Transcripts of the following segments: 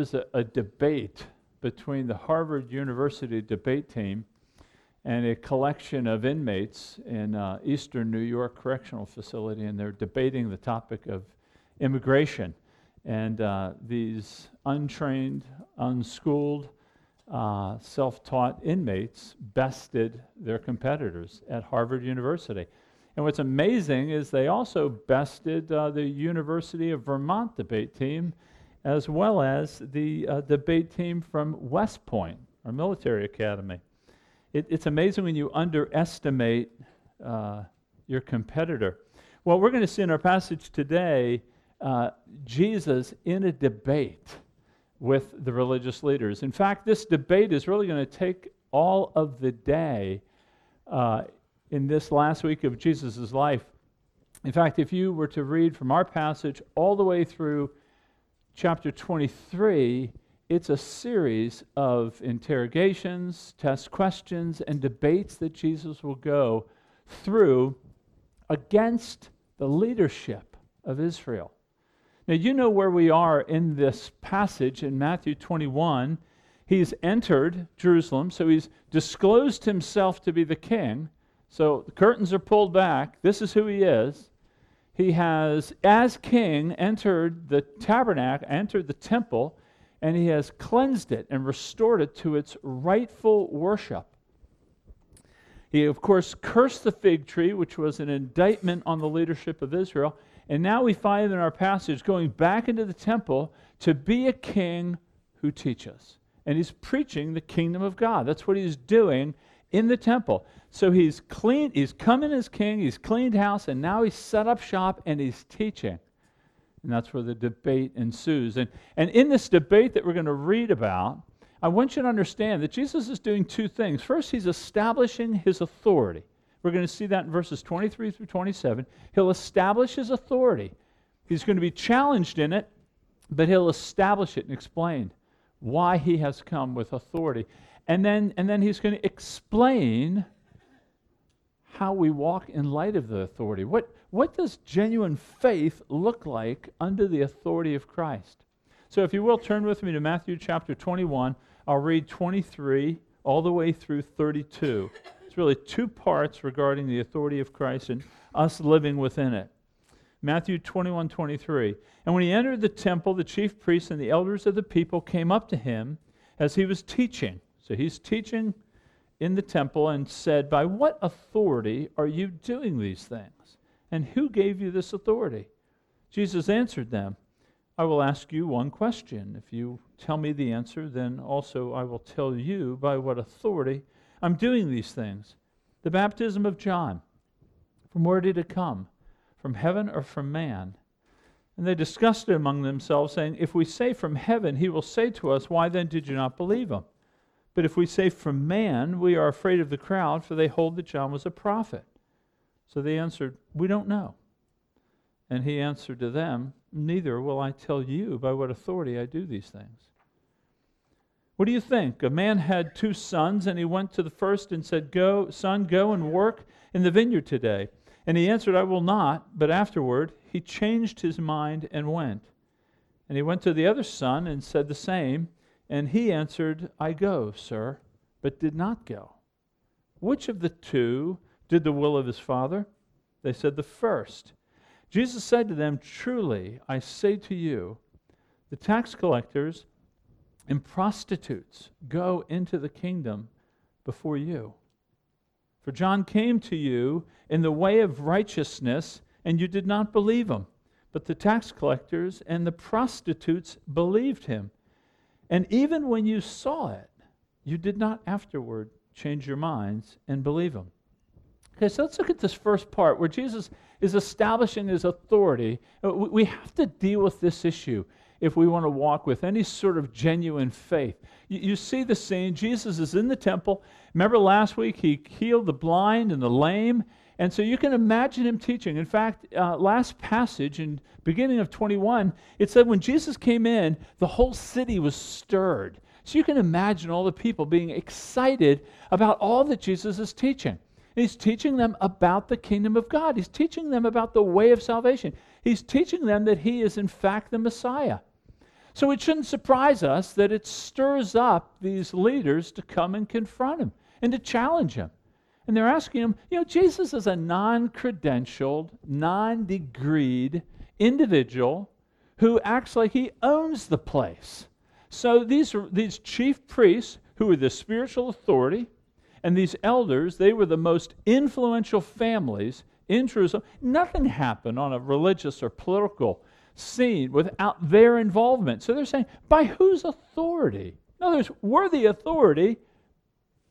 was a, a debate between the Harvard University debate team and a collection of inmates in uh, Eastern New York Correctional Facility, and they're debating the topic of immigration. And uh, these untrained, unschooled, uh, self taught inmates bested their competitors at Harvard University. And what's amazing is they also bested uh, the University of Vermont debate team as well as the uh, debate team from West Point, our military academy. It, it's amazing when you underestimate uh, your competitor. Well, we're going to see in our passage today uh, Jesus in a debate with the religious leaders. In fact, this debate is really going to take all of the day uh, in this last week of Jesus' life. In fact, if you were to read from our passage all the way through chapter 23, it's a series of interrogations, test questions, and debates that Jesus will go through against the leadership of Israel. Now, you know where we are in this passage in Matthew 21. He's entered Jerusalem, so he's disclosed himself to be the king. So the curtains are pulled back. This is who he is. He has, as king, entered the tabernacle, entered the temple, and he has cleansed it and restored it to its rightful worship. He, of course, cursed the fig tree, which was an indictment on the leadership of Israel. And now we find in our passage going back into the temple to be a king who teaches. And he's preaching the kingdom of God. That's what he's doing in the temple. So he's cleaned, he's come in as king, he's cleaned house, and now he's set up shop and he's teaching. And that's where the debate ensues. And, and in this debate that we're going to read about, I want you to understand that Jesus is doing two things. First, he's establishing his authority. We're going to see that in verses 23 through 27. He'll establish his authority. He's going to be challenged in it, but he'll establish it and explain why he has come with authority. And then, and then he's going to explain how we walk in light of the authority. What, what does genuine faith look like under the authority of Christ? So, if you will, turn with me to Matthew chapter 21. I'll read 23 all the way through 32. It's really two parts regarding the authority of Christ and us living within it. Matthew 21 23. And when he entered the temple, the chief priests and the elders of the people came up to him as he was teaching. So he's teaching in the temple and said, By what authority are you doing these things? And who gave you this authority? Jesus answered them, I will ask you one question. If you tell me the answer, then also I will tell you by what authority I'm doing these things. The baptism of John, from where did it come? From heaven or from man? And they discussed it among themselves, saying, If we say from heaven, he will say to us, Why then did you not believe him? But if we say from man, we are afraid of the crowd, for they hold that John was a prophet. So they answered, We don't know. And he answered to them, Neither will I tell you by what authority I do these things. What do you think? A man had two sons, and he went to the first and said, Go, son, go and work in the vineyard today. And he answered, I will not. But afterward, he changed his mind and went. And he went to the other son and said the same. And he answered, I go, sir, but did not go. Which of the two did the will of his father? They said, The first. Jesus said to them, Truly, I say to you, the tax collectors and prostitutes go into the kingdom before you. For John came to you in the way of righteousness, and you did not believe him. But the tax collectors and the prostitutes believed him. And even when you saw it, you did not afterward change your minds and believe him. Okay, so let's look at this first part where Jesus is establishing his authority. Uh, we have to deal with this issue if we want to walk with any sort of genuine faith. You, you, see the scene. Jesus is in the temple. Remember last week he healed the blind and the lame. And so you can imagine him teaching. In fact, uh, last passage in beginning of 21, it said when Jesus came in, the whole city was stirred. So you can imagine all the people being excited about all that Jesus is teaching. He's teaching them about the kingdom of God. He's teaching them about the way of salvation. He's teaching them that he is, in fact, the Messiah. So it shouldn't surprise us that it stirs up these leaders to come and confront him and to challenge him. And they're asking him, you know, Jesus is a non credentialed, non degreed individual who acts like he owns the place. So these, these chief priests, who were the spiritual authority, and these elders, they were the most influential families in Jerusalem. Nothing happened on a religious or political scene without their involvement. So they're saying, by whose authority? In other words, we're the authority.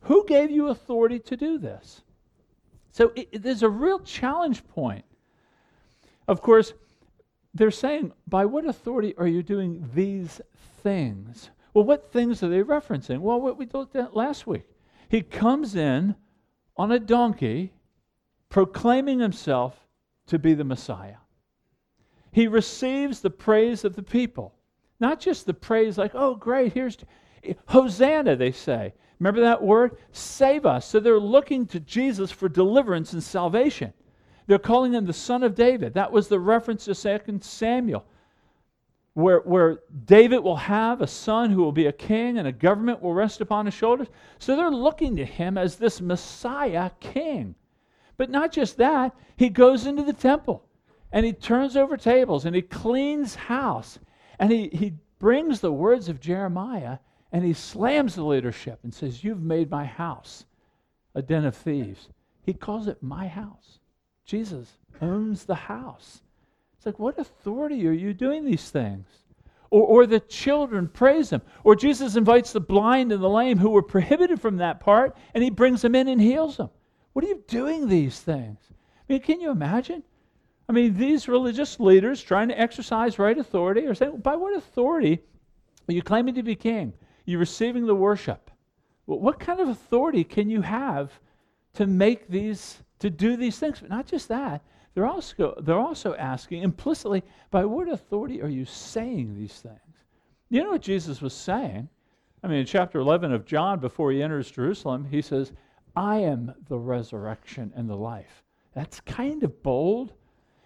Who gave you authority to do this? So it, it, there's a real challenge point. Of course, they're saying, by what authority are you doing these things? Well, what things are they referencing? Well, what we looked at last week. He comes in on a donkey, proclaiming himself to be the Messiah. He receives the praise of the people. Not just the praise like, oh, great, here's Hosanna, they say. Remember that word? Save us. So they're looking to Jesus for deliverance and salvation. They're calling him the Son of David. That was the reference to 2 Samuel, where, where David will have a son who will be a king and a government will rest upon his shoulders. So they're looking to him as this Messiah king. But not just that, he goes into the temple and he turns over tables and he cleans house and he, he brings the words of Jeremiah and he slams the leadership and says, You've made my house a den of thieves. He calls it my house. Jesus owns the house. It's like, what authority are you doing these things? Or, or the children praise him. Or Jesus invites the blind and the lame who were prohibited from that part and he brings them in and heals them. What are you doing these things? I mean, can you imagine? I mean, these religious leaders trying to exercise right authority are saying, by what authority are you claiming to be king? You're receiving the worship. What kind of authority can you have to make these, to do these things? But not just that, they're also, they're also asking implicitly, by what authority are you saying these things? You know what Jesus was saying? I mean, in chapter 11 of John, before he enters Jerusalem, he says, I am the resurrection and the life. That's kind of bold.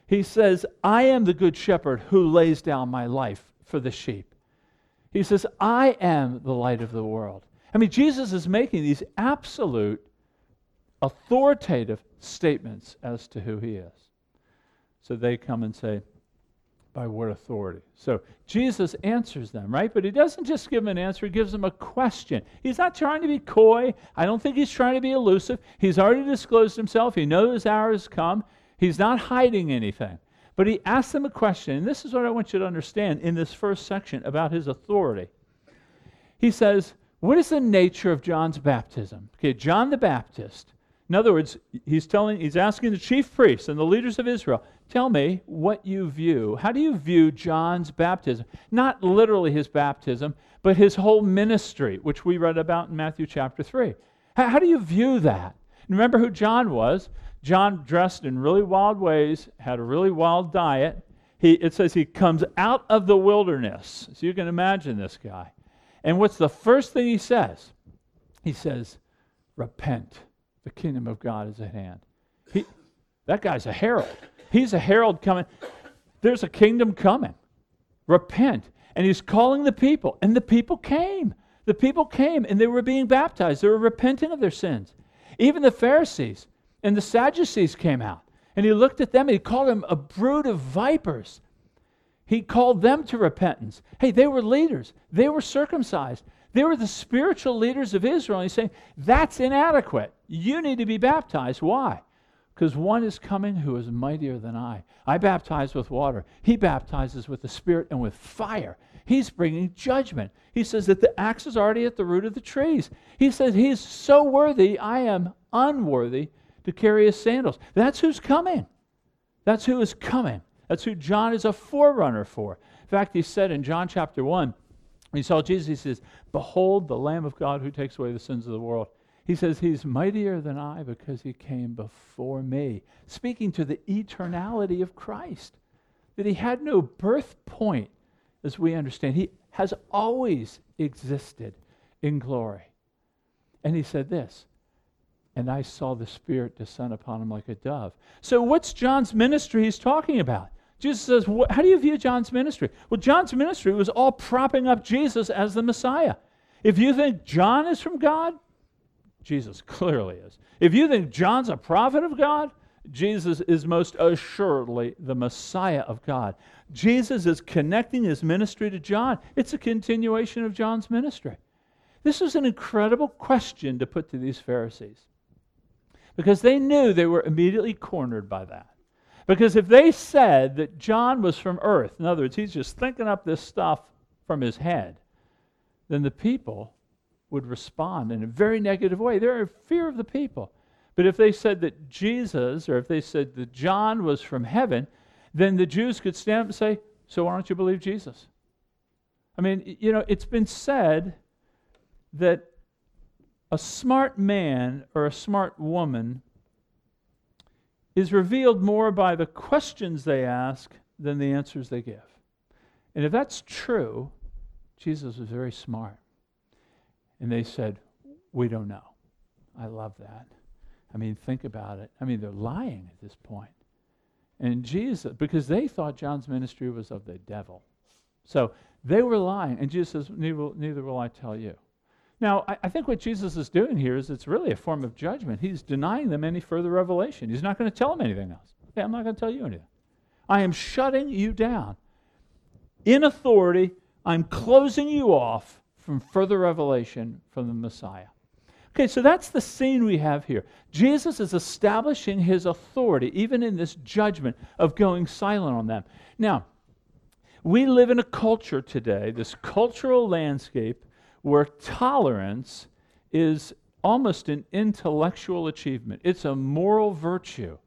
He says, I am the good shepherd who lays down my life for the sheep. He says, I am the light of the world. I mean, Jesus is making these absolute, authoritative statements as to who he is. So they come and say, by what authority? So Jesus answers them, right? But he doesn't just give them an answer, he gives them a question. He's not trying to be coy. I don't think he's trying to be elusive. He's already disclosed himself. He knows his hour has come. He's not hiding anything. But he asks them a question, and this is what I want you to understand in this first section about his authority. He says, What is the nature of John's baptism? Okay, John the Baptist. In other words, he's telling, he's asking the chief priests and the leaders of Israel, tell me what you view. How do you view John's baptism? Not literally his baptism, but his whole ministry, which we read about in Matthew chapter 3. How, how do you view that? Remember who John was? John dressed in really wild ways, had a really wild diet. He, it says he comes out of the wilderness. So you can imagine this guy. And what's the first thing he says? He says, Repent. The kingdom of God is at hand. He, that guy's a herald. He's a herald coming. There's a kingdom coming. Repent. And he's calling the people. And the people came. The people came and they were being baptized. They were repenting of their sins. Even the Pharisees, and the Sadducees came out. And he looked at them and he called them a brood of vipers. He called them to repentance. Hey, they were leaders, they were circumcised, they were the spiritual leaders of Israel. And he's saying, that's inadequate. You need to be baptized. Why? Because one is coming who is mightier than I. I baptize with water, he baptizes with the Spirit and with fire. He's bringing judgment. He says that the axe is already at the root of the trees. He says, He's so worthy, I am unworthy to carry his sandals. That's who's coming. That's who is coming. That's who John is a forerunner for. In fact, he said in John chapter 1, he saw Jesus, he says, Behold the Lamb of God who takes away the sins of the world. He says, He's mightier than I because he came before me, speaking to the eternality of Christ. That he had no birth point, as we understand. He has always existed in glory. And he said this and I saw the Spirit descend upon him like a dove. So, what's John's ministry he's talking about? Jesus says, How do you view John's ministry? Well, John's ministry was all propping up Jesus as the Messiah. If you think John is from God, Jesus clearly is. If you think John's a prophet of God, Jesus is most assuredly the Messiah of God. Jesus is connecting his ministry to John. It's a continuation of John's ministry. This is an incredible question to put to these Pharisees because they knew they were immediately cornered by that. Because if they said that John was from earth, in other words, he's just thinking up this stuff from his head, then the people would respond in a very negative way. They're in fear of the people. But if they said that Jesus, or if they said that John was from heaven, then the Jews could stand up and say, So why don't you believe Jesus? I mean, you know, it's been said that a smart man or a smart woman is revealed more by the questions they ask than the answers they give. And if that's true, Jesus was very smart. And they said, We don't know. I love that. I mean, think about it. I mean, they're lying at this point. And Jesus, because they thought John's ministry was of the devil. So they were lying. And Jesus says, Neither will, neither will I tell you. Now, I, I, think what Jesus is doing here is it's really a form of judgment. He's denying them any further revelation. He's not going to tell them anything else. Yeah, I'm not going to tell you anything. I am shutting you down. In authority, I'm closing you off from further revelation from the Messiah. Okay, so that's the scene we have here. Jesus is establishing his authority, even in this judgment of going silent on them. Now, we live in a culture today, this cultural landscape, where tolerance is almost an intellectual achievement, it's a moral virtue.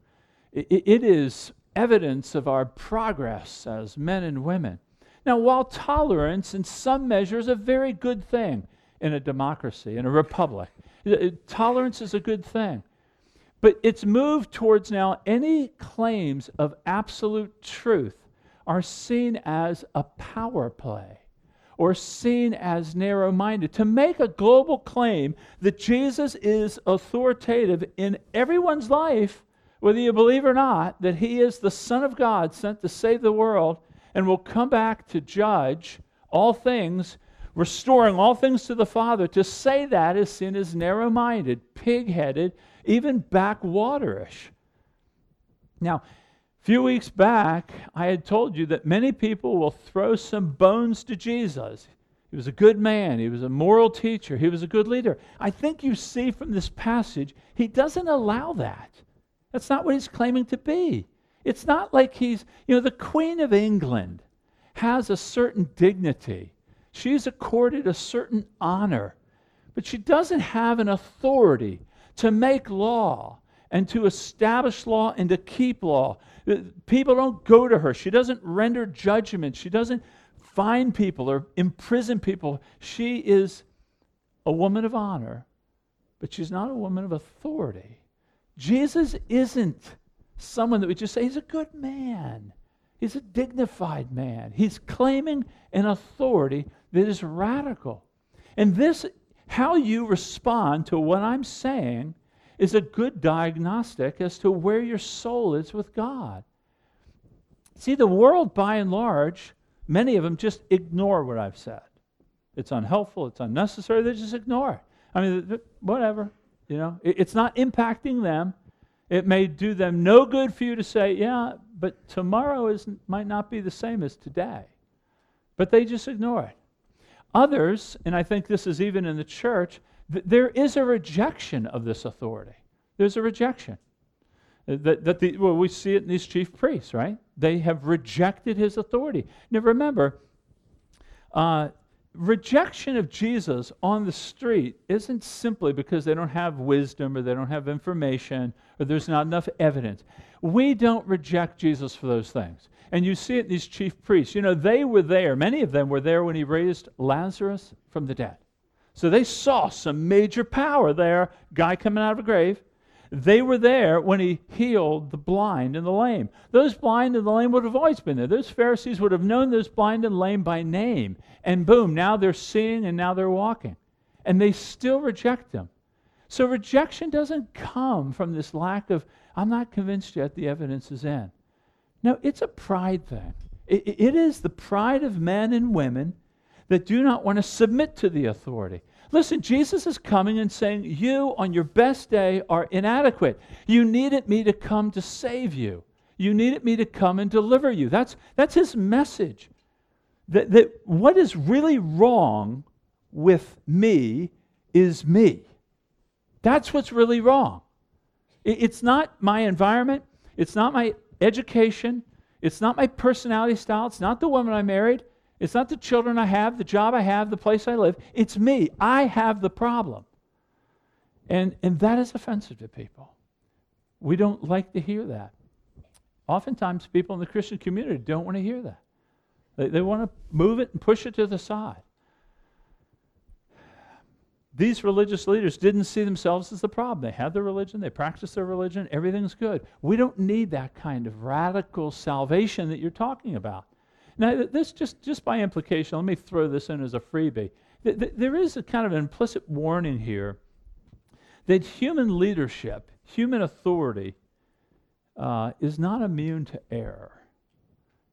it, it is evidence of our progress as men and women. Now, while tolerance in some measure is a very good thing in a democracy, in a republic, Tolerance is a good thing. But it's moved towards now any claims of absolute truth are seen as a power play or seen as narrow minded. To make a global claim that Jesus is authoritative in everyone's life, whether you believe or not, that he is the Son of God sent to save the world and will come back to judge all things restoring all things to the Father, to say that is seen as narrow minded, pig headed, even backwaterish. Now, few weeks back, I had told you that many people will throw some bones to Jesus. He was a good man. He was a moral teacher. He was a good leader. I think you see from this passage, he doesn't allow that. That's not what he's claiming to be. It's not like he's, you know, the Queen of England has a certain dignity She's accorded a certain honor, but she doesn't have an authority to make law and to establish law and to keep law. Uh, people don't go to her. She doesn't render judgment. She doesn't fine people or imprison people. She is a woman of honor, but she's not a woman of authority. Jesus isn't someone that we just say he's a good man. He's a dignified man. He's claiming an authority that is radical. And this, how you respond to what I'm saying, is a good diagnostic as to where your soul is with God. See, the world, by and large, many of them just ignore what I've said. It's unhelpful, it's unnecessary, they just ignore it. I mean, whatever, you know, it's not impacting them. It may do them no good for you to say, yeah, but tomorrow is, might not be the same as today. But they just ignore it. Others, and I think this is even in the church, th- there is a rejection of this authority. There's a rejection. Uh, that, that the, well, we see it in these chief priests, right? They have rejected his authority. Now remember, uh, rejection of Jesus on the street isn't simply because they don't have wisdom or they don't have information or there's not enough evidence. We don't reject Jesus for those things. And you see it in these chief priests. You know, they were there, many of them were there when he raised Lazarus from the dead. So they saw some major power there, guy coming out of a grave. They were there when he healed the blind and the lame. Those blind and the lame would have always been there. Those Pharisees would have known those blind and lame by name. And boom, now they're seeing and now they're walking. And they still reject him. So rejection doesn't come from this lack of, I'm not convinced yet the evidence is in. No, it's a pride thing. It, it is the pride of men and women that do not want to submit to the authority. Listen, Jesus is coming and saying, You on your best day are inadequate. You needed me to come to save you. You needed me to come and deliver you. That's, that's his message. That, that what is really wrong with me is me. That's what's really wrong. It, it's not my environment, it's not my education, it's not my personality style, it's not the woman I married, it's not the children I have, the job I have, the place I live. It's me. I have the problem. And, and that is offensive to people. We don't like to hear that. Oftentimes, people in the Christian community don't want to hear that. They, they want to move it and push it to the side. These religious leaders didn't see themselves as the problem. They had their religion, they practiced their religion, everything's good. We don't need that kind of radical salvation that you're talking about. Now, this just, just by implication, let me throw this in as a freebie. There is a kind of implicit warning here that human leadership, human authority, uh, is not immune to error.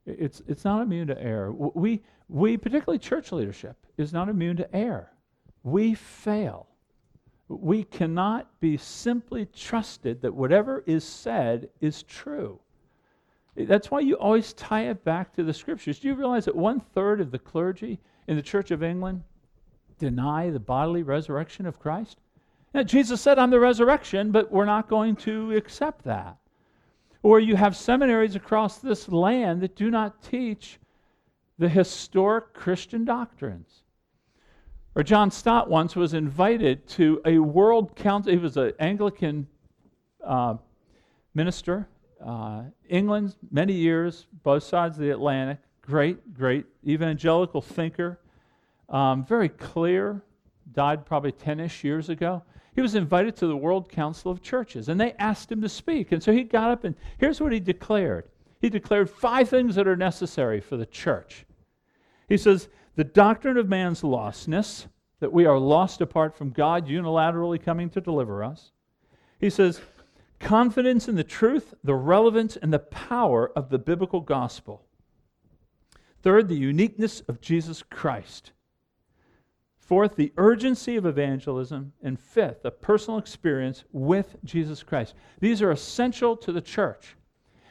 It's, it's not immune to error. We, we, particularly church leadership, is not immune to error. We fail. We cannot be simply trusted that whatever is said is true. That's why you always tie it back to the scriptures. Do you realize that one third of the clergy in the Church of England deny the bodily resurrection of Christ? Now, Jesus said, I'm the resurrection, but we're not going to accept that. Or you have seminaries across this land that do not teach the historic Christian doctrines. Or John Stott once was invited to a world council, he was an Anglican uh, minister uh, England, many years, both sides of the Atlantic. Great, great evangelical thinker. Um, very clear. Died probably 10 ish years ago. He was invited to the World Council of Churches, and they asked him to speak. And so he got up, and here's what he declared He declared five things that are necessary for the church. He says, The doctrine of man's lostness, that we are lost apart from God unilaterally coming to deliver us. He says, confidence in the truth, the relevance, and the power of the biblical gospel. Third, the uniqueness of Jesus Christ. Fourth, the urgency of evangelism. And fifth, a personal experience with Jesus Christ. These are essential to the church.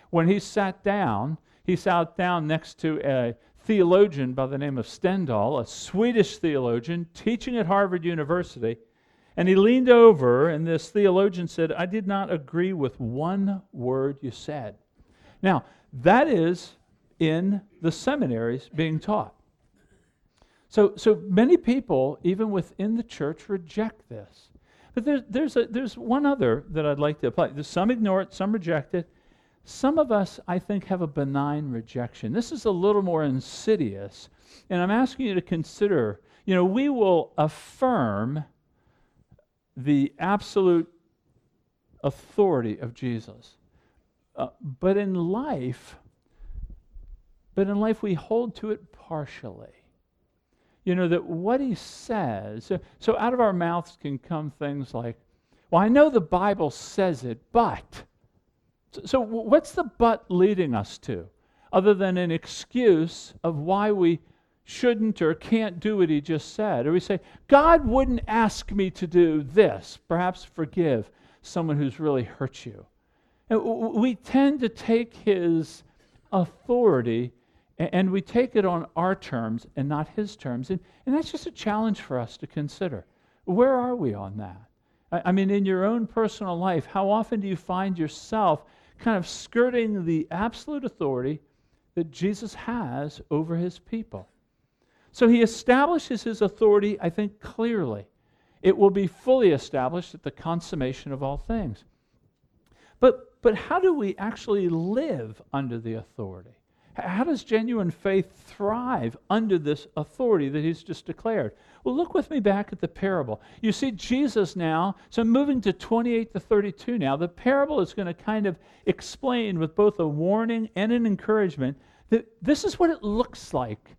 When he sat down, he sat down next to a theologian by the name of Stendahl, a Swedish theologian teaching at Harvard University and he leaned over, and this theologian said, I did not agree with one word you said. Now, that is in the seminaries being taught. So, so many people, even within the church, reject this. But there's, there's, a, there's one other that I'd like to apply. There's some ignore it, some reject it. Some of us, I think, have a benign rejection. This is a little more insidious. And I'm asking you to consider you know, we will affirm the absolute authority of Jesus. Uh, but in life, but in life we hold to it partially. You know, that what he says, so, so out of our mouths can come things like, well, I know the Bible says it, but. So, so what's the but leading us to? Other than an excuse of why we shouldn't or can't do what he just said. Or we say, God wouldn't ask me to do this, perhaps forgive someone who's really hurt you. And we tend to take his authority and we take it on our terms and not his terms. And, and that's just a challenge for us to consider. Where are we on that? I, I mean, in your own personal life, how often do you find yourself kind of skirting the absolute authority that Jesus has over his people? So he establishes his authority, I think, clearly. It will be fully established at the consummation of all things. But, but how do we actually live under the authority? How does genuine faith thrive under this authority that he's just declared? Well, look with me back at the parable. You see Jesus now, so moving to 28 to 32 now, the parable is going to kind of explain with both a warning and an encouragement that this is what it looks like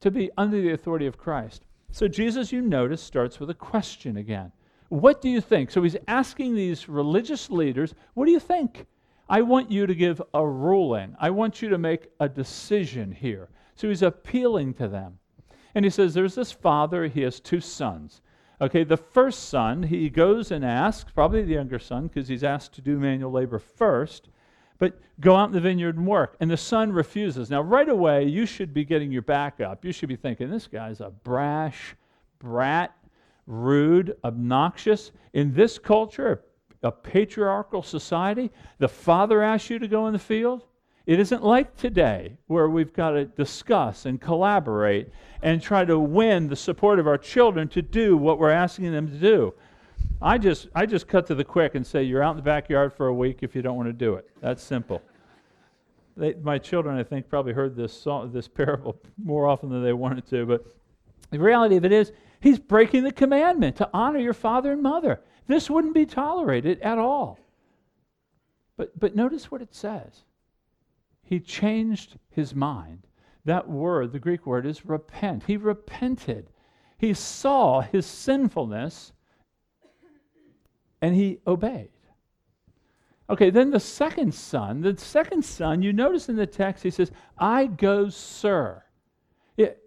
to be under the authority of Christ. So Jesus, you notice, starts with a question again. What do you think? So he's asking these religious leaders, what do you think? I want you to give a ruling. I want you to make a decision here. So he's appealing to them. And he says, There's this father, he has two sons. Okay, the first son, he goes and asks, probably the younger son, because he's asked to do manual labor first, but go out in the vineyard and work. And the son refuses. Now, right away, you should be getting your back up. You should be thinking, this guy's a brash brat, rude, obnoxious. In this culture, a patriarchal society, the father asks you to go in the field. It isn't like today where we've got to discuss and collaborate and try to win the support of our children to do what we're asking them to do. I just, I just cut to the quick and say, you're out in the backyard for a week if you don't want to do it. That's simple. They, my children, I think, probably heard this, song, this parable more often than they wanted to, but the reality of it is, he's breaking the commandment to honor your father and mother. This wouldn't be tolerated at all. But, but notice what it says. He changed his mind. That word, the Greek word, is repent. He repented. He saw his sinfulness and he obeyed. Okay, then the second son, the second son, you notice in the text, he says, I go, sir. It,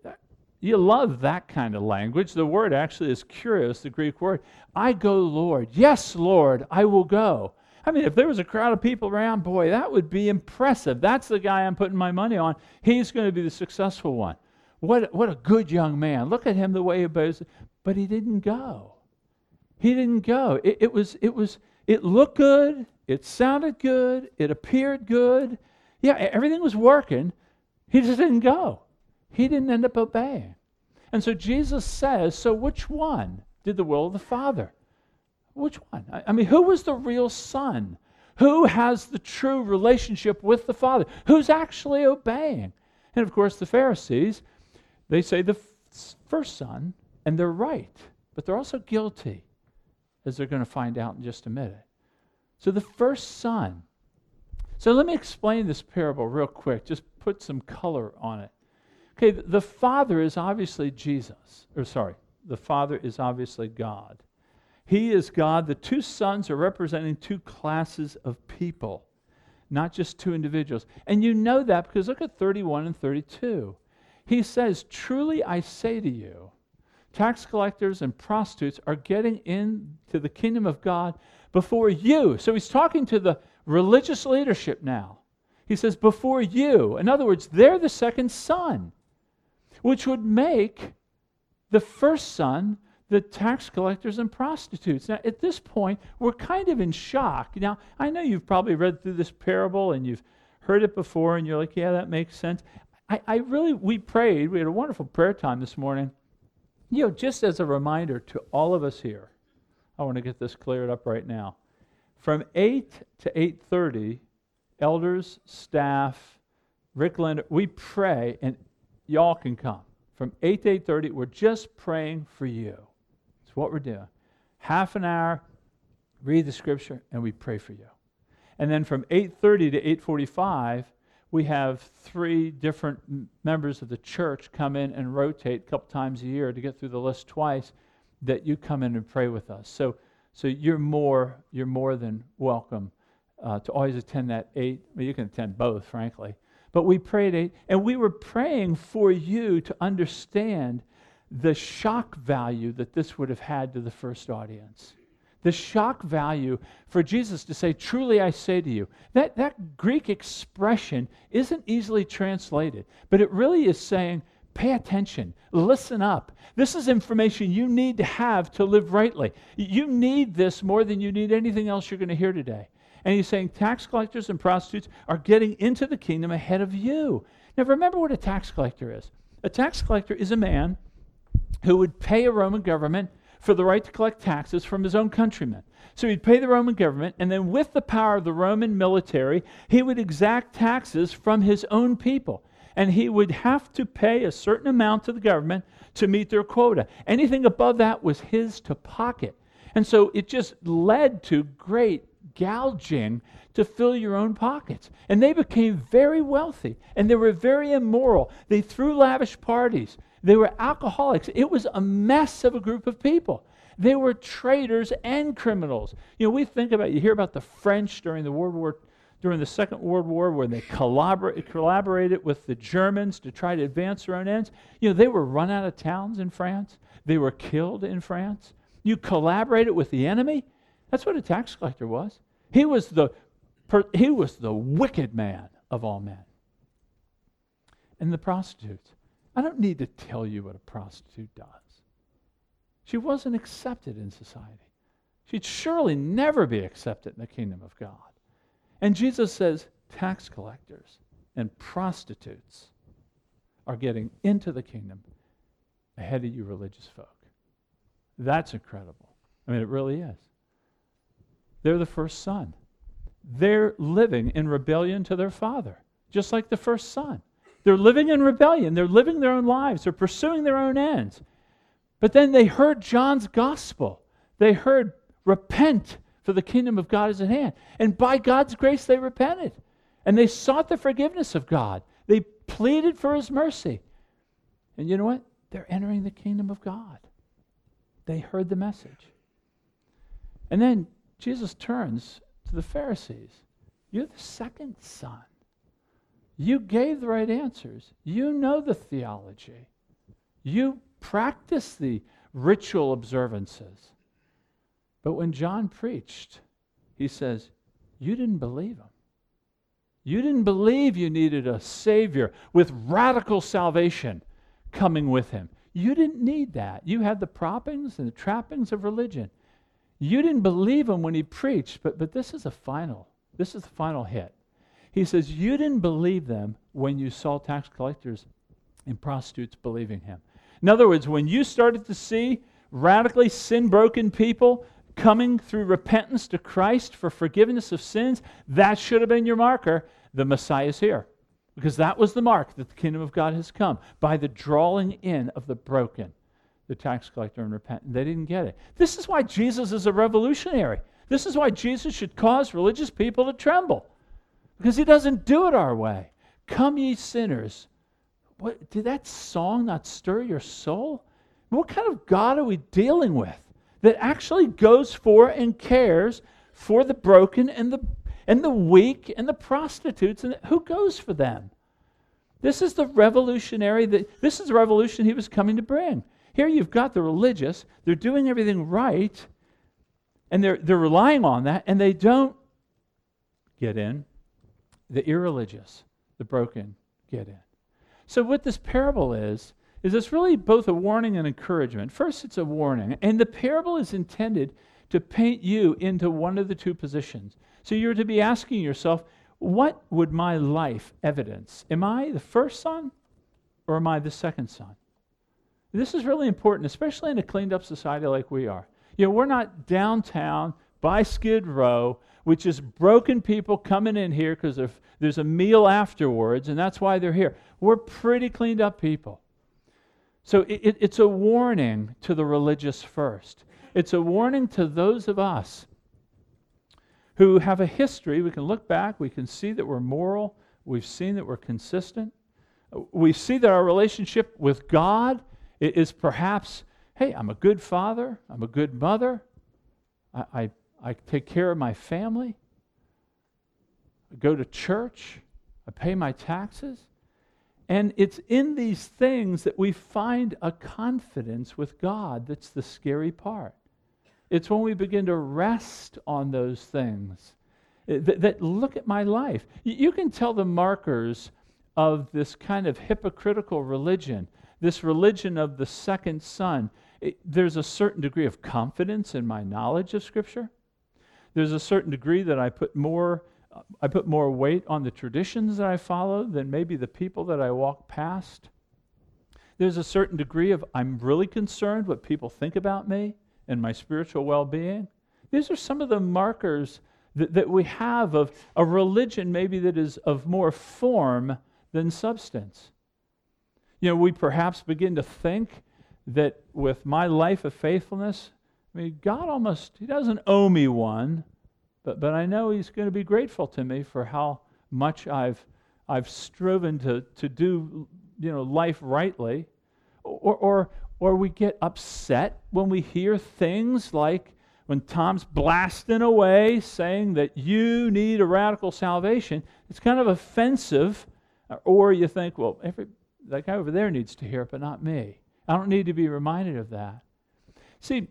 you love that kind of language. The word actually is curious, the Greek word. I go, Lord. Yes, Lord, I will go. I mean, if there was a crowd of people around, boy, that would be impressive. That's the guy I'm putting my money on. He's going to be the successful one. What, what a good young man. Look at him the way he obeys. But he didn't go. He didn't go. It, it was, it was, it looked good. It sounded good. It appeared good. Yeah, everything was working. He just didn't go. He didn't end up obeying. And so Jesus says, so which one did the will of the Father? Which one? I mean, who was the real son? Who has the true relationship with the Father? Who's actually obeying? And of course, the Pharisees, they say the first son, and they're right, but they're also guilty, as they're going to find out in just a minute. So the first son. So let me explain this parable real quick, just put some color on it. Okay, the Father is obviously Jesus. Or sorry, the Father is obviously God. He is God. The two sons are representing two classes of people, not just two individuals. And you know that because look at 31 and 32. He says, Truly I say to you, tax collectors and prostitutes are getting into the kingdom of God before you. So he's talking to the religious leadership now. He says, Before you. In other words, they're the second son which would make the first son the tax collectors and prostitutes. Now, at this point, we're kind of in shock. Now, I know you've probably read through this parable and you've heard it before, and you're like, yeah, that makes sense. I, I really, we prayed, we had a wonderful prayer time this morning. You know, just as a reminder to all of us here, I want to get this cleared up right now. From 8 to 8.30, elders, staff, Rick Linder, we pray, and y'all can come. From 8 to 8.30, we're just praying for you. That's what we're doing. Half an hour, read the scripture, and we pray for you. And then from 8.30 to 8.45, we have three different members of the church come in and rotate a couple times a year to get through the list twice that you come in and pray with us. So, so you're more you're more than welcome uh, to always attend that eight. Well, you can attend both, frankly. But we prayed eight, and we were praying for you to understand the shock value that this would have had to the first audience. The shock value for Jesus to say, Truly I say to you. That, that Greek expression isn't easily translated, but it really is saying, Pay attention, listen up. This is information you need to have to live rightly. You need this more than you need anything else you're going to hear today. And he's saying tax collectors and prostitutes are getting into the kingdom ahead of you. Now, remember what a tax collector is a tax collector is a man who would pay a Roman government for the right to collect taxes from his own countrymen. So he'd pay the Roman government, and then with the power of the Roman military, he would exact taxes from his own people. And he would have to pay a certain amount to the government to meet their quota. Anything above that was his to pocket. And so it just led to great gouging to fill your own pockets. And they became very wealthy and they were very immoral. They threw lavish parties. They were alcoholics. It was a mess of a group of people. They were traitors and criminals. You know, we think about, you hear about the French during the World War during the Second World War when they collabor- collaborated with the Germans to try to advance their own ends. You know, they were run out of towns in France, they were killed in France. You collaborated with the enemy. That's what a tax collector was. He was the, per- he was the wicked man of all men. And the prostitutes. I don't need to tell you what a prostitute does. She wasn't accepted in society. She'd surely never be accepted in the kingdom of God. And Jesus says tax collectors and prostitutes are getting into the kingdom ahead of you religious folk. That's incredible. I mean, it really is. They're the first son. They're living in rebellion to their father, just like the first son. They're living in rebellion. They're living their own lives. They're pursuing their own ends. But then they heard John's gospel. They heard, repent, for the kingdom of God is at hand. And by God's grace, they repented. And they sought the forgiveness of God. They pleaded for his mercy. And you know what? They're entering the kingdom of God. They heard the message. And then Jesus turns to the Pharisees. You're the second son. You gave the right answers. You know the theology. You practice the ritual observances. But when John preached, he says, You didn't believe him. You didn't believe you needed a Savior with radical salvation coming with him. You didn't need that. You had the proppings and the trappings of religion. You didn't believe him when he preached, but, but this is a final. This is the final hit. He says, You didn't believe them when you saw tax collectors and prostitutes believing him. In other words, when you started to see radically sin broken people coming through repentance to Christ for forgiveness of sins, that should have been your marker. The Messiah is here. Because that was the mark that the kingdom of God has come by the drawing in of the broken, the tax collector and repentant. They didn't get it. This is why Jesus is a revolutionary. This is why Jesus should cause religious people to tremble. Because he doesn't do it our way. Come, ye sinners. What, did that song not stir your soul? What kind of God are we dealing with? that actually goes for and cares for the broken and the and the weak and the prostitutes and who goes for them this is the revolutionary that this is the revolution he was coming to bring here you've got the religious they're doing everything right and they're they're relying on that and they don't get in the irreligious the broken get in so what this parable is is it's really both a warning and encouragement. First, it's a warning, and the parable is intended to paint you into one of the two positions. So you're to be asking yourself, what would my life evidence? Am I the first son or am I the second son? This is really important, especially in a cleaned up society like we are. You know, we're not downtown by Skid Row, which is broken people coming in here because there's a meal afterwards, and that's why they're here. We're pretty cleaned up people. So it, it's a warning to the religious first. It's a warning to those of us who have a history. We can look back, we can see that we're moral, we've seen that we're consistent. We see that our relationship with God is perhaps hey, I'm a good father, I'm a good mother, I, I, I take care of my family, I go to church, I pay my taxes. And it's in these things that we find a confidence with God that's the scary part. It's when we begin to rest on those things eh, that, that look at my life. You can tell the markers of this kind of hypocritical religion, this religion of the second son. It, there's a certain degree of confidence in my knowledge of Scripture. There's a certain degree that I put more I put more weight on the traditions that I follow than maybe the people that I walk past. There's a certain degree of I'm really concerned what people think about me and my spiritual well being. These are some of the markers that, that we have of a religion maybe that is of more form than substance. You know, we perhaps begin to think that with my life of faithfulness, I mean, God almost, He doesn't owe me one, but, but I know He's going to be grateful to me for how much I've, I've striven to, to do you know, life rightly. Or, or, or we get upset when we hear things like when Tom's blasting away saying that you need a radical salvation, it's kind of offensive. Or you think, well, every, that guy over there needs to hear it, but not me. I don't need to be reminded of that. See,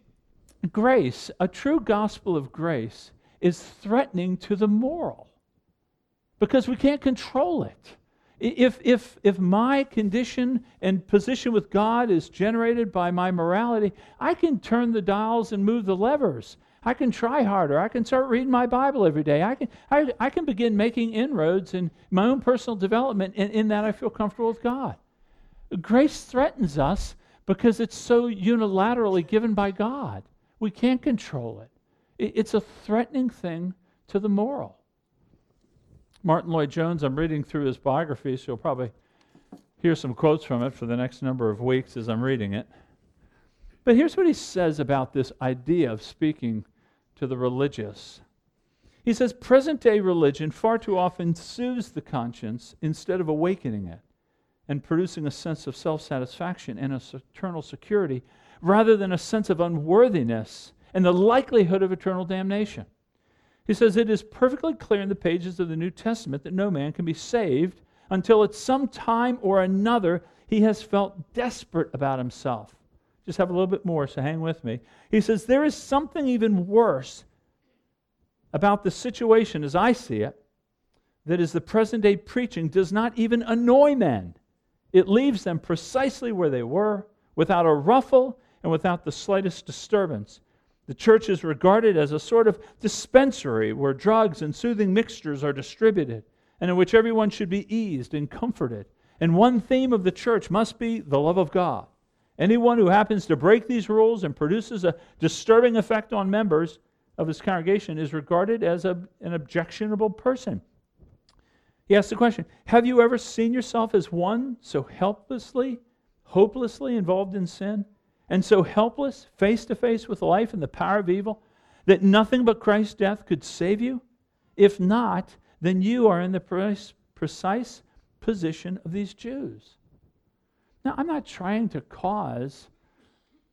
grace, a true gospel of grace, is threatening to the moral because we can't control it. If, if, if my condition and position with God is generated by my morality, I can turn the dials and move the levers. I can try harder. I can start reading my Bible every day. I can, I, I can begin making inroads in my own personal development in, in that I feel comfortable with God. Grace threatens us because it's so unilaterally given by God. We can't control it. it it's a threatening thing to the moral. Martyn Lloyd-Jones, I'm reading through his biography, so you'll probably hear some quotes from it for the next number of weeks as I'm reading it. But here's what he says about this idea of speaking to the religious. He says, present day religion far too often soothes the conscience instead of awakening it and producing a sense of self satisfaction and a eternal security rather than a sense of unworthiness and the likelihood of eternal damnation. He says, It is perfectly clear in the pages of the New Testament that no man can be saved until at some time or another he has felt desperate about himself. Just have a little bit more, so hang with me. He says, There is something even worse about the situation as I see it that is the present day preaching does not even annoy men. It leaves them precisely where they were, without a ruffle and without the slightest disturbance. The church is regarded as a sort of dispensary where drugs and soothing mixtures are distributed and in which everyone should be eased and comforted. And one theme of the church must be the love of God. Anyone who happens to break these rules and produces a disturbing effect on members of his congregation is regarded as a, an objectionable person. He asks the question Have you ever seen yourself as one so helplessly, hopelessly involved in sin? And so helpless, face to face with life and the power of evil, that nothing but Christ's death could save you? If not, then you are in the precise position of these Jews. Now, I'm not trying to cause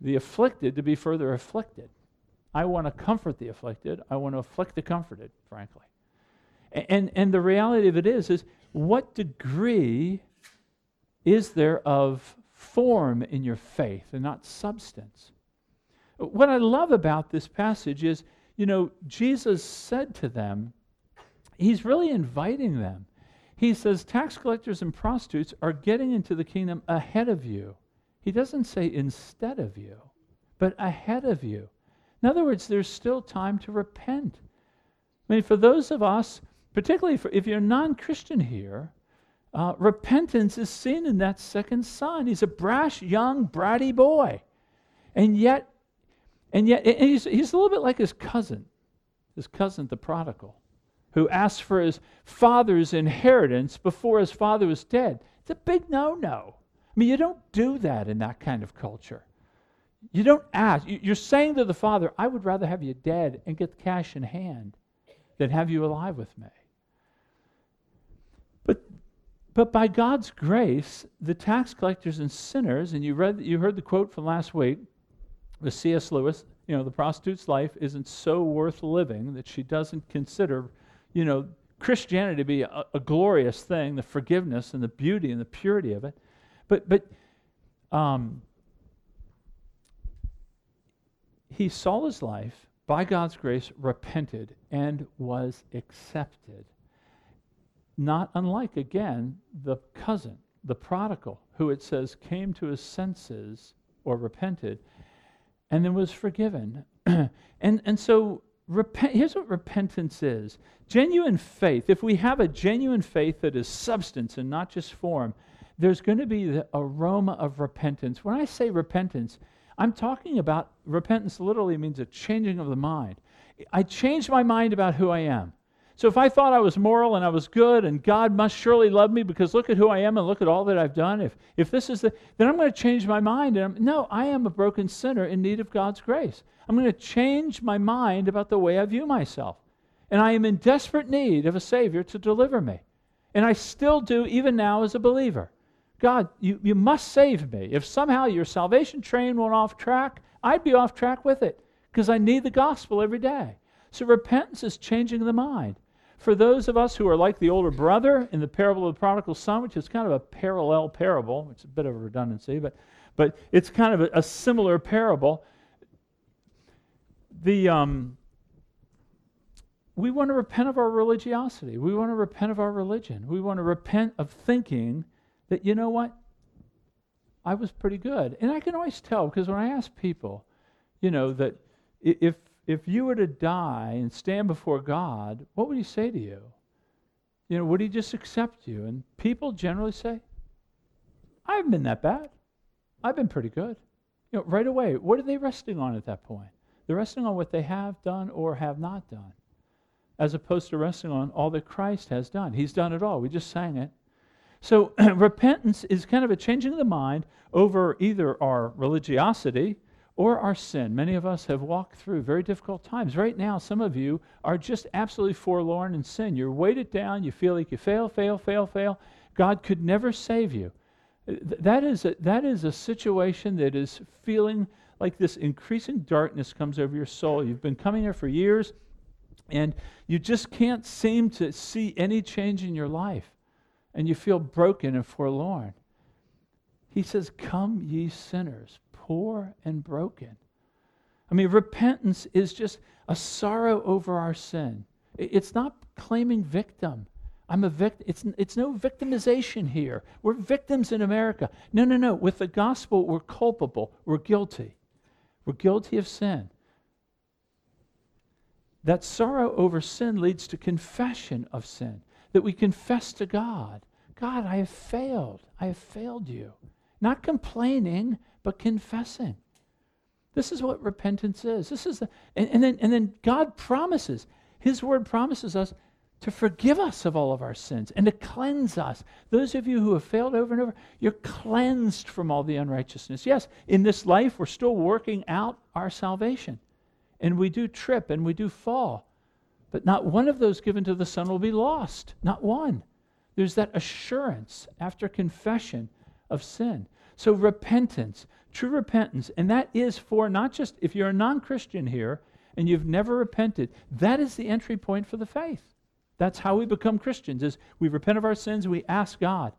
the afflicted to be further afflicted. I want to comfort the afflicted. I want to afflict the comforted, frankly. And, and the reality of it is, is what degree is there of form in your faith and not substance. What I love about this passage is, you know, Jesus said to them, He's really inviting them. He says, Tax collectors and prostitutes are getting into the kingdom ahead of you. He doesn't say instead of you, but ahead of you. In other words, there's still time to repent. I mean, for those of us, particularly if you're non Christian here, uh, repentance is seen in that second son. He's a brash, young, bratty boy. And yet, and yet and he's, he's a little bit like his cousin, his cousin, the prodigal, who asked for his father's inheritance before his father was dead. It's a big no no. I mean, you don't do that in that kind of culture. You don't ask. You're saying to the father, I would rather have you dead and get the cash in hand than have you alive with me. But by God's grace, the tax collectors and sinners, and you read you heard the quote from last week with C.S. Lewis, you know, the prostitute's life isn't so worth living that she doesn't consider, you know, Christianity to be a, a glorious thing, the forgiveness and the beauty and the purity of it. But but um, he saw his life by God's grace, repented, and was accepted not unlike, again, the cousin, the prodigal, who it says came to his senses or repented and then was forgiven. and, and so, repent, here's what repentance is genuine faith. If we have a genuine faith that is substance and not just form, there's going to be the aroma of repentance. When I say repentance, I'm talking about repentance literally means a changing of the mind. I changed my mind about who I am. So if I thought I was moral and I was good and God must surely love me because look at who I am and look at all that I've done, if, if this is the, then I'm going to change my mind. And I'm, no, I am a broken sinner in need of God's grace. I'm going to change my mind about the way I view myself. And I am in desperate need of a Savior to deliver me. And I still do, even now as a believer. God, you, you must save me. If somehow your salvation train went off track, I'd be off track with it because I need the gospel every day. So repentance is changing the mind. For those of us who are like the older brother in the parable of the prodigal son, which is kind of a parallel parable, is a bit of a redundancy, but, but it's kind of a, a similar parable. The, um, we want to repent of our religiosity. We want to repent of our religion. We want to repent of thinking that, you know what? I was pretty good. And I can always tell because when I ask people, you know, that if if you were to die and stand before God, what would he say to you? You know, would he just accept you? And people generally say, I haven't been that bad. I've been pretty good. You know, right away, what are they resting on at that point? They're resting on what they have done or have not done, as opposed to resting on all that Christ has done. He's done it all. We just sang it. So repentance is kind of a changing of the mind over either our religiosity or our sin. Many of us have walked through very difficult times. Right now, some of you are just absolutely forlorn in sin. You're weighted down. You feel like you fail, fail, fail, fail. God could never save you. That is a, that is a situation that is feeling like this increasing darkness comes over your soul. You've been coming here for years, and you just can't seem to see any change in your life, and you feel broken and forlorn. He says, Come, ye sinners, poor and broken. I mean, repentance is just a sorrow over our sin. It's not claiming victim. I'm a victim. It's, it's no victimization here. We're victims in America. No, no, no. With the gospel, we're culpable. We're guilty. We're guilty of sin. That sorrow over sin leads to confession of sin, that we confess to God God, I have failed. I have failed you. Not complaining, but confessing. This is what repentance is. This is the, and, and, then, and then God promises, His word promises us to forgive us of all of our sins and to cleanse us. Those of you who have failed over and over, you're cleansed from all the unrighteousness. Yes, in this life, we're still working out our salvation. And we do trip and we do fall. But not one of those given to the Son will be lost. Not one. There's that assurance after confession of sin. So, repentance, true repentance, and that is for not just if you're a non Christian here and you've never repented, that is the entry point for the faith. That's how we become Christians is we repent of our sins, we ask God,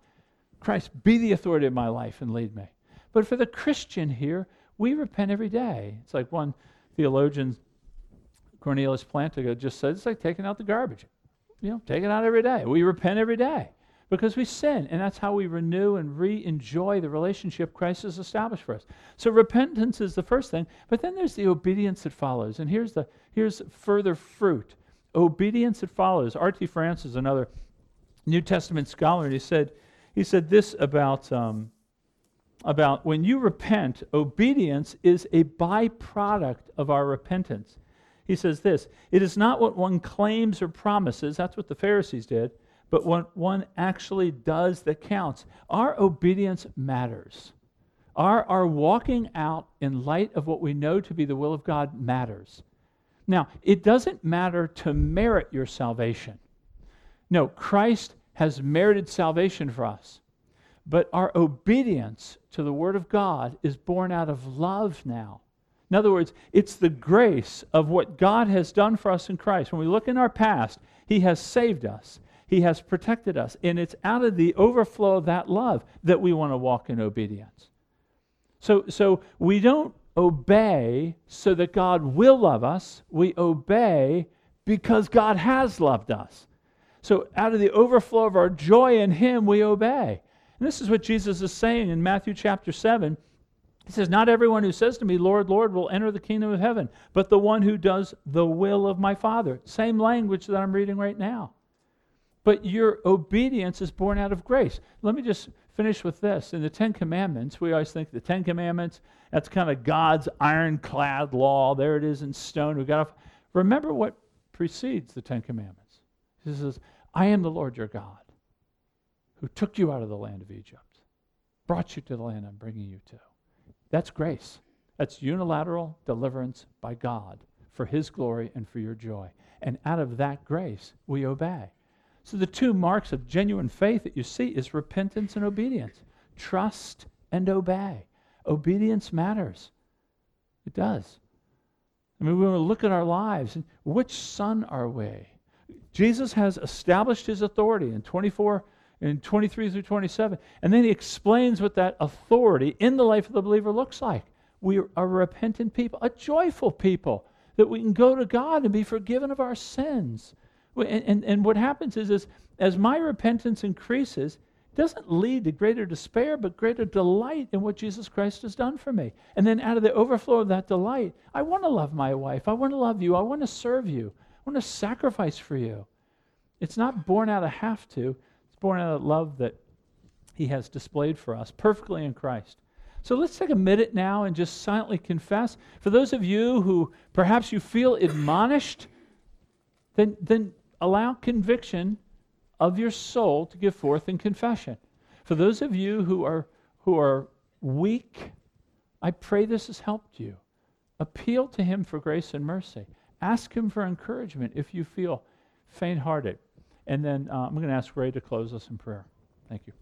Christ, be the authority of my life and lead me. But for the Christian here, we repent every day. It's like one theologian, Cornelius Plantinga, just said, it's like taking out the garbage. You know, take it out every day. We repent every day because we sin, and that's how we renew and re enjoy the relationship Christ has established for us. So repentance is the first thing, but then there's the obedience that follows. And here's the here's further fruit. Obedience that follows. R.T. France is another New Testament scholar, and he said he said this about um, about when you repent, obedience is a byproduct of our repentance. He says this: it is not what one claims or promises. That's what the Pharisees did but what one actually does that counts. Our obedience matters. Our, our walking out in light of what we know to be the will of God matters. Now, it doesn't matter to merit your salvation. No, Christ has merited salvation for us. But our obedience to the Word of God is born out of love now. In other words, it's the grace of what God has done for us in Christ. When we look in our past, He has saved us. He has protected us. And it's out of the overflow of that love that we want to walk in obedience. So, so we don't obey so that God will love us. We obey because God has loved us. So out of the overflow of our joy in Him, we obey. And this is what Jesus is saying in Matthew chapter 7. He says, Not everyone who says to me, Lord, Lord, will enter the kingdom of heaven, but the one who does the will of my Father. Same language that I'm reading right now but your obedience is born out of grace. Let me just finish with this. In the Ten Commandments, we always think the Ten Commandments, that's kind of God's ironclad law. There it is in stone. We've got to remember what precedes the Ten Commandments. He says, I am the Lord your God who took you out of the land of Egypt, brought you to the land I'm bringing you to. That's grace. That's unilateral deliverance by God for his glory and for your joy. And out of that grace, we obey. So the two marks of genuine faith that you see is repentance and obedience. Trust and obey. Obedience matters. It does. I mean, we want to look at our lives and which son are we? Jesus has established his authority in 24 in 23 through 27. And then he explains what that authority in the life of the believer looks like. We are a repentant people, a joyful people, that we can go to God and be forgiven of our sins. And, and, and what happens is, is, as my repentance increases, it doesn't lead to greater despair, but greater delight in what Jesus Christ has done for me. And then out of the overflow of that delight, I want to love my wife. I want to love you. I want to serve you. I want to sacrifice for you. It's not born out of have to, it's born out of love that He has displayed for us perfectly in Christ. So let's take a minute now and just silently confess. For those of you who perhaps you feel admonished, then, then allow conviction of your soul to give forth in confession. For those of you who are, who are weak, I pray this has helped you. Appeal to Him for grace and mercy. Ask Him for encouragement if you feel faint hearted. And then uh, I'm going to ask Ray to close us in prayer. Thank you.